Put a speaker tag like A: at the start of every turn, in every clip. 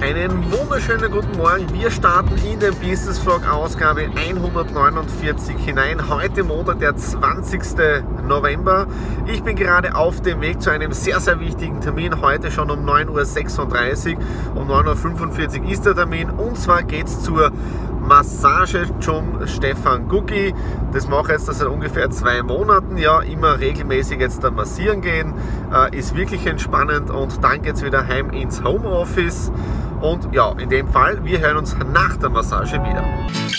A: Einen wunderschönen guten Morgen. Wir starten in den Business Vlog Ausgabe 149 hinein. Heute Montag, der 20. November. Ich bin gerade auf dem Weg zu einem sehr, sehr wichtigen Termin. Heute schon um 9.36 Uhr. Um 9.45 Uhr ist der Termin. Und zwar geht es zur Massage zum Stefan Gucki. Das mache ich jetzt seit ungefähr zwei Monaten. Ja, immer regelmäßig jetzt da massieren gehen. Äh, ist wirklich entspannend und dann geht es wieder heim ins Homeoffice. Und ja, in dem Fall, wir hören uns nach der Massage wieder.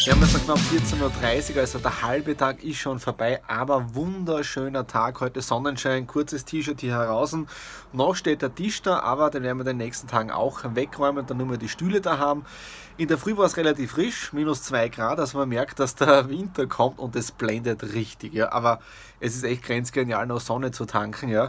A: Wir haben jetzt noch knapp 14.30 Uhr, also der halbe Tag ist schon vorbei, aber wunderschöner Tag. Heute Sonnenschein, kurzes T-Shirt hier heraus. Noch steht der Tisch da, aber den werden wir den nächsten Tagen auch wegräumen, dann nur mehr die Stühle da haben. In der Früh war es relativ frisch, minus 2 Grad, also man merkt, dass der Winter kommt und es blendet richtig. Ja. Aber es ist echt grenzgenial, noch Sonne zu tanken. Ja.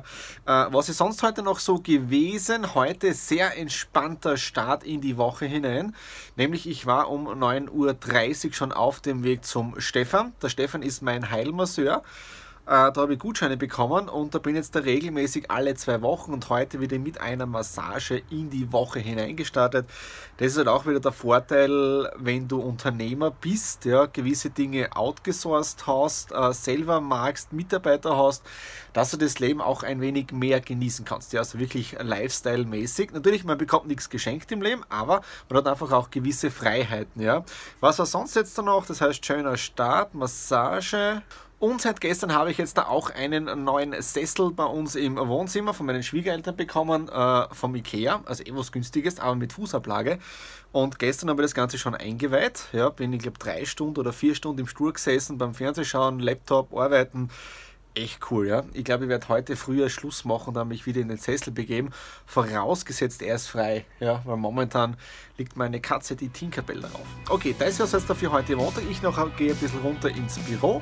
A: Äh, was ist sonst heute noch so gewesen? Heute sehr entspannter Start in die Woche hinein. Nämlich ich war um 9.30 Uhr schon auf dem Weg zum Stefan. Der Stefan ist mein Heilmasseur. Äh, da habe ich Gutscheine bekommen und da bin jetzt da regelmäßig alle zwei Wochen und heute wieder mit einer Massage in die Woche hineingestartet. Das ist halt auch wieder der Vorteil, wenn du Unternehmer bist, ja, gewisse Dinge outgesourced hast, äh, selber magst, Mitarbeiter hast, dass du das Leben auch ein wenig mehr genießen kannst. Ja, also wirklich Lifestyle-mäßig. Natürlich, man bekommt nichts geschenkt im Leben, aber man hat einfach auch gewisse Freiheiten. Ja. Was war sonst jetzt da noch? Das heißt, schöner Start, Massage und seit gestern habe ich jetzt da auch einen neuen Sessel bei uns im Wohnzimmer von meinen Schwiegereltern bekommen, äh, vom Ikea, also eh was günstiges, aber mit Fußablage. Und gestern habe ich das Ganze schon eingeweiht. Ja, bin ich glaube drei Stunden oder vier Stunden im Stuhl gesessen, beim Fernsehschauen, Laptop, arbeiten echt cool, ja. Ich glaube, ich werde heute früher Schluss machen und dann mich wieder in den Sessel begeben. Vorausgesetzt, er ist frei, ja, weil momentan liegt meine Katze, die Tinkerbell, darauf. Okay, das wäre es jetzt dafür heute Montag. Ich noch gehe ein bisschen runter ins Büro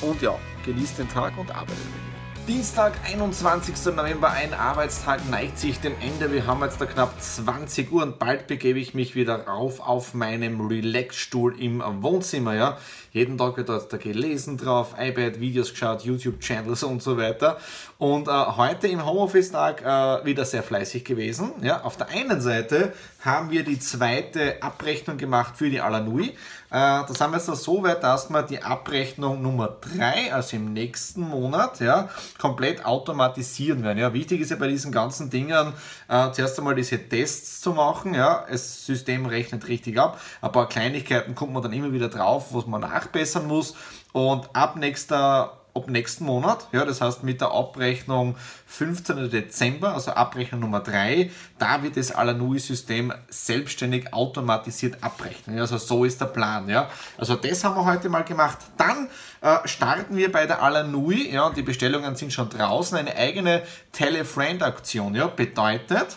A: und ja, genieße den Tag und arbeite. Dienstag, 21. November, ein Arbeitstag neigt sich dem Ende. Wir haben jetzt da knapp 20 Uhr und bald begebe ich mich wieder rauf auf meinem Relax-Stuhl im Wohnzimmer. Ja. Jeden Tag wird dort da gelesen drauf, iPad, Videos geschaut, YouTube-Channels und so weiter. Und äh, heute im Homeoffice-Tag äh, wieder sehr fleißig gewesen. Ja. Auf der einen Seite haben wir die zweite Abrechnung gemacht für die Alanui. Äh, das haben wir jetzt so weit, dass wir die Abrechnung Nummer 3, also im nächsten Monat, ja, komplett automatisieren werden. Ja, wichtig ist ja bei diesen ganzen Dingen äh, zuerst einmal diese Tests zu machen. Ja, das System rechnet richtig ab. Ein paar Kleinigkeiten kommt man dann immer wieder drauf, was man nach nachbessern muss. Und ab nächster ab nächsten Monat, ja, das heißt mit der Abrechnung 15. Dezember, also Abrechnung Nummer 3, da wird das Alanui-System selbstständig automatisiert abrechnen. Also so ist der Plan. Ja. Also das haben wir heute mal gemacht. Dann äh, starten wir bei der Alanui, ja, die Bestellungen sind schon draußen, eine eigene Telefriend-Aktion. Ja, bedeutet,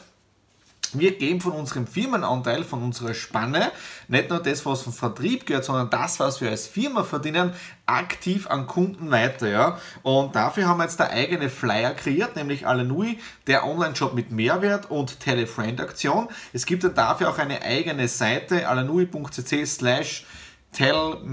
A: wir geben von unserem Firmenanteil, von unserer Spanne, nicht nur das, was vom Vertrieb gehört, sondern das, was wir als Firma verdienen, aktiv an Kunden weiter. Ja? Und dafür haben wir jetzt der eigene Flyer kreiert, nämlich Alenui, der Online-Shop mit Mehrwert und Telefriend-Aktion. Es gibt dann dafür auch eine eigene Seite, alenui.cc slash tell-e-friend.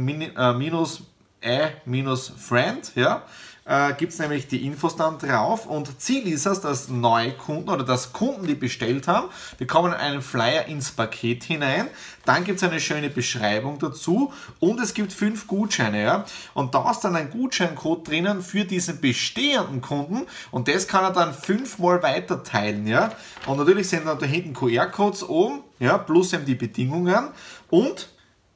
A: Ja? Äh, gibt es nämlich die Infos dann drauf und Ziel ist es, dass neue Kunden oder dass Kunden, die bestellt haben, bekommen einen Flyer ins Paket hinein. Dann gibt es eine schöne Beschreibung dazu und es gibt fünf Gutscheine. Ja? Und da ist dann ein Gutscheincode drinnen für diesen bestehenden Kunden und das kann er dann fünfmal weiter teilen. Ja? Und natürlich sind dann da hinten QR-Codes oben, ja, plus eben die Bedingungen und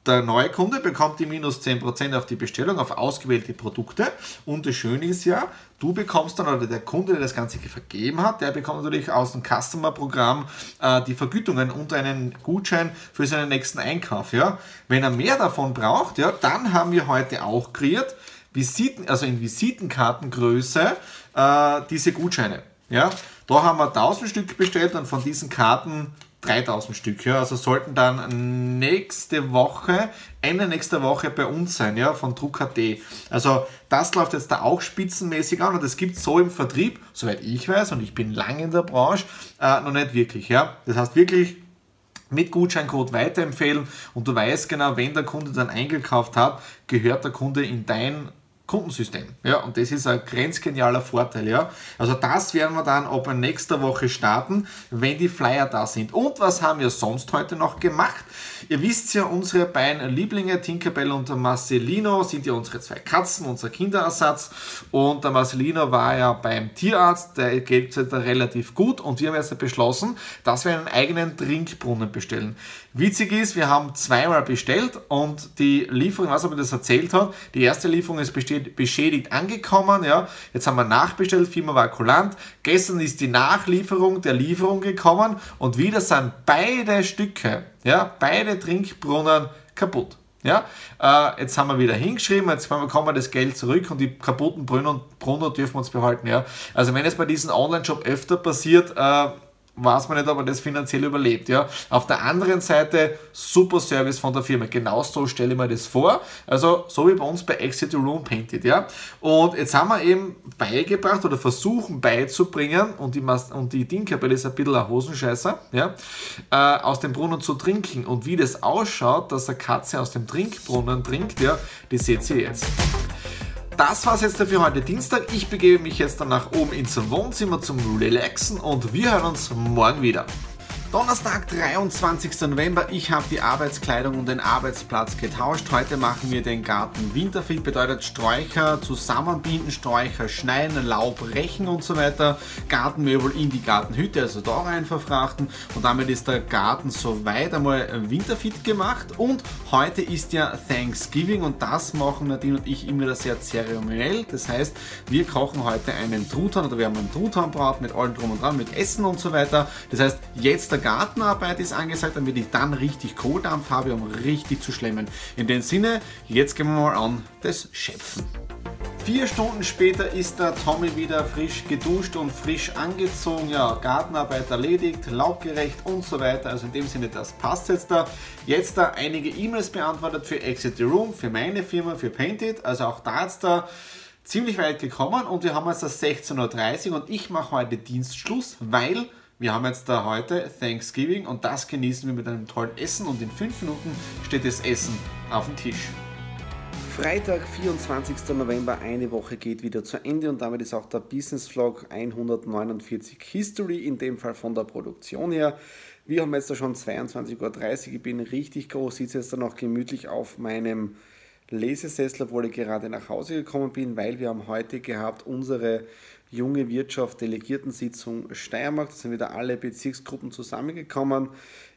A: der neue Kunde bekommt die minus 10% auf die Bestellung, auf ausgewählte Produkte. Und das Schöne ist ja, du bekommst dann, oder der Kunde, der das Ganze vergeben hat, der bekommt natürlich aus dem Customer-Programm äh, die Vergütungen und einen Gutschein für seinen nächsten Einkauf. Ja? Wenn er mehr davon braucht, ja, dann haben wir heute auch kreiert, Visiten, also in Visitenkartengröße, äh, diese Gutscheine. Ja? Da haben wir 1000 Stück bestellt und von diesen Karten 3000 Stück. Ja, also sollten dann nächste Woche, Ende nächster Woche bei uns sein, ja, von Druck.at. Also das läuft jetzt da auch spitzenmäßig an und es gibt so im Vertrieb, soweit ich weiß, und ich bin lange in der Branche, äh, noch nicht wirklich. Ja. Das heißt wirklich mit Gutscheincode weiterempfehlen und du weißt genau, wenn der Kunde dann eingekauft hat, gehört der Kunde in dein Kundensystem. Ja, und das ist ein grenzgenialer Vorteil. Ja. Also das werden wir dann ab nächster Woche starten, wenn die Flyer da sind. Und was haben wir sonst heute noch gemacht? Ihr wisst ja, unsere beiden Lieblinge, Tinkerbell und Marcelino, sind ja unsere zwei Katzen, unser Kinderersatz. Und der Marcelino war ja beim Tierarzt, der geht es relativ gut. Und wir haben jetzt beschlossen, dass wir einen eigenen Trinkbrunnen bestellen. Witzig ist, wir haben zweimal bestellt und die Lieferung, was aber das erzählt hat, die erste Lieferung ist beschädigt angekommen. Ja. Jetzt haben wir nachbestellt, Firma war kulant. Gestern ist die Nachlieferung der Lieferung gekommen und wieder sind beide Stücke, ja, beide Trinkbrunnen kaputt. Ja, äh, jetzt haben wir wieder hingeschrieben, jetzt bekommen wir das Geld zurück und die kaputten Brunnen, Brunnen dürfen wir uns behalten. Ja. Also wenn es bei diesem Online-Shop öfter passiert, äh, weiß man nicht, ob er das finanziell überlebt. Ja. Auf der anderen Seite, super Service von der Firma. Genau so stelle ich mir das vor. Also, so wie bei uns bei Exit Room Painted. Ja. Und jetzt haben wir eben beigebracht oder versuchen beizubringen, und die, Mas und die Dinkerbell ist ein bisschen ein Hosenscheißer, ja, äh, aus dem Brunnen zu trinken. Und wie das ausschaut, dass eine Katze aus dem Trinkbrunnen trinkt, ja, das seht ihr jetzt das war es jetzt für heute Dienstag. Ich begebe mich jetzt dann nach oben ins Wohnzimmer zum Relaxen und wir hören uns morgen wieder. Donnerstag, 23. November. Ich habe die Arbeitskleidung und den Arbeitsplatz getauscht. Heute machen wir den Garten winterfit. Bedeutet Sträucher zusammenbinden, Sträucher schneiden, Laub rächen und so weiter. Gartenmöbel in die Gartenhütte, also da rein verfrachten. Und damit ist der Garten soweit einmal winterfit gemacht. Und heute ist ja Thanksgiving und das machen Nadine und ich immer sehr zeremoniell. Das heißt, wir kochen heute einen Truthahn oder wir haben einen Truthahnbrat mit allem drum und dran, mit Essen und so weiter. Das heißt, jetzt der Gartenarbeit ist angesagt, damit ich dann richtig Kohldampf habe, um richtig zu schlemmen. In dem Sinne, jetzt gehen wir mal an das Schöpfen. Vier Stunden später ist der Tommy wieder frisch geduscht und frisch angezogen. Ja, Gartenarbeit erledigt, laubgerecht und so weiter. Also in dem Sinne, das passt jetzt da. Jetzt da einige E-Mails beantwortet für Exit the Room, für meine Firma, für Painted. Also auch da jetzt da ziemlich weit gekommen und wir haben jetzt das 16.30 Uhr und ich mache heute Dienstschluss, weil wir haben jetzt da heute Thanksgiving und das genießen wir mit einem tollen Essen und in fünf Minuten steht das Essen auf dem Tisch. Freitag, 24. November, eine Woche geht wieder zu Ende und damit ist auch der Business Vlog 149 History, in dem Fall von der Produktion her. Wir haben jetzt da schon 22.30 Uhr, ich bin richtig groß, sitze jetzt da noch gemütlich auf meinem Lesesessel, obwohl ich gerade nach Hause gekommen bin, weil wir haben heute gehabt unsere junge Wirtschaft Delegiertensitzung Steiermark. Da sind wieder alle Bezirksgruppen zusammengekommen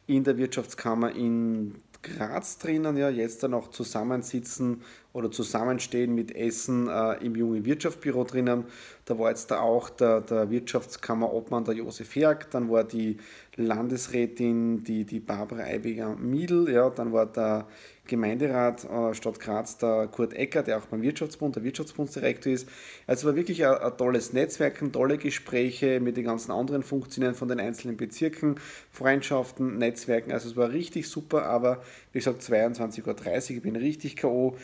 A: in der Wirtschaftskammer in Graz drinnen, ja, jetzt dann auch zusammensitzen oder zusammenstehen mit Essen äh, im Junge Wirtschaftsbüro drinnen. Da war jetzt da auch der, der Wirtschaftskammer Obmann, der Josef Herg, dann war die Landesrätin, die, die Barbara Eibiger-Miedl, ja, dann war der Gemeinderat äh, Stadt Graz, der Kurt Ecker, der auch beim Wirtschaftsbund, der Wirtschaftsbundsdirektor ist. Also war wirklich ein, ein, tolles Netzwerk, tolle Gespräche mit den ganzen anderen Funktionen von den einzelnen Bezirken, Freundschaften, Netzwerken. Also es war richtig super, aber wie gesagt 22.30 Uhr, ich bin richtig K.O.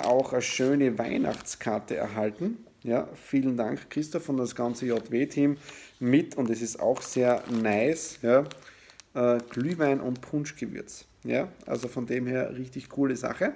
A: auch eine schöne Weihnachtskarte erhalten. Ja, vielen Dank, Christoph und das ganze JW-Team mit und es ist auch sehr nice. Ja, äh, Glühwein und Punschgewürz. Ja, also von dem her richtig coole Sache.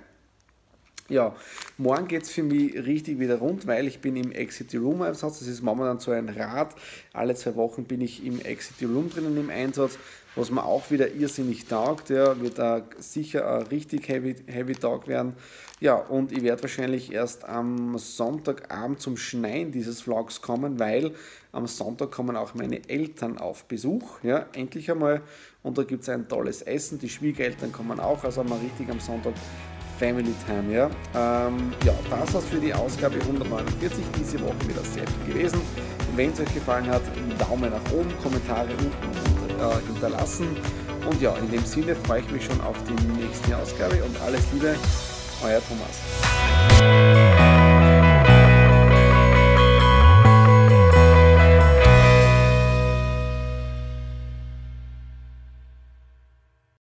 A: Ja, morgen geht es für mich richtig wieder rund, weil ich bin im Exit Room Einsatz. Das ist momentan so ein Rad. Alle zwei Wochen bin ich im Exit Room drinnen im Einsatz, was mir auch wieder irrsinnig taugt. Ja, wird da sicher ein richtig heavy, heavy Tag werden. Ja, und ich werde wahrscheinlich erst am Sonntagabend zum Schneien dieses Vlogs kommen, weil am Sonntag kommen auch meine Eltern auf Besuch. Ja, endlich einmal. Und da gibt es ein tolles Essen. Die Schwiegereltern kommen auch, also haben wir richtig am Sonntag Family Time. Ja, ähm, ja das war's für die Ausgabe 149. Diese Woche wieder sehr viel gewesen. Wenn es euch gefallen hat, einen Daumen nach oben, Kommentare unten äh, hinterlassen. Und ja, in dem Sinne freue ich mich schon auf die nächste Ausgabe und alles Liebe, euer Thomas.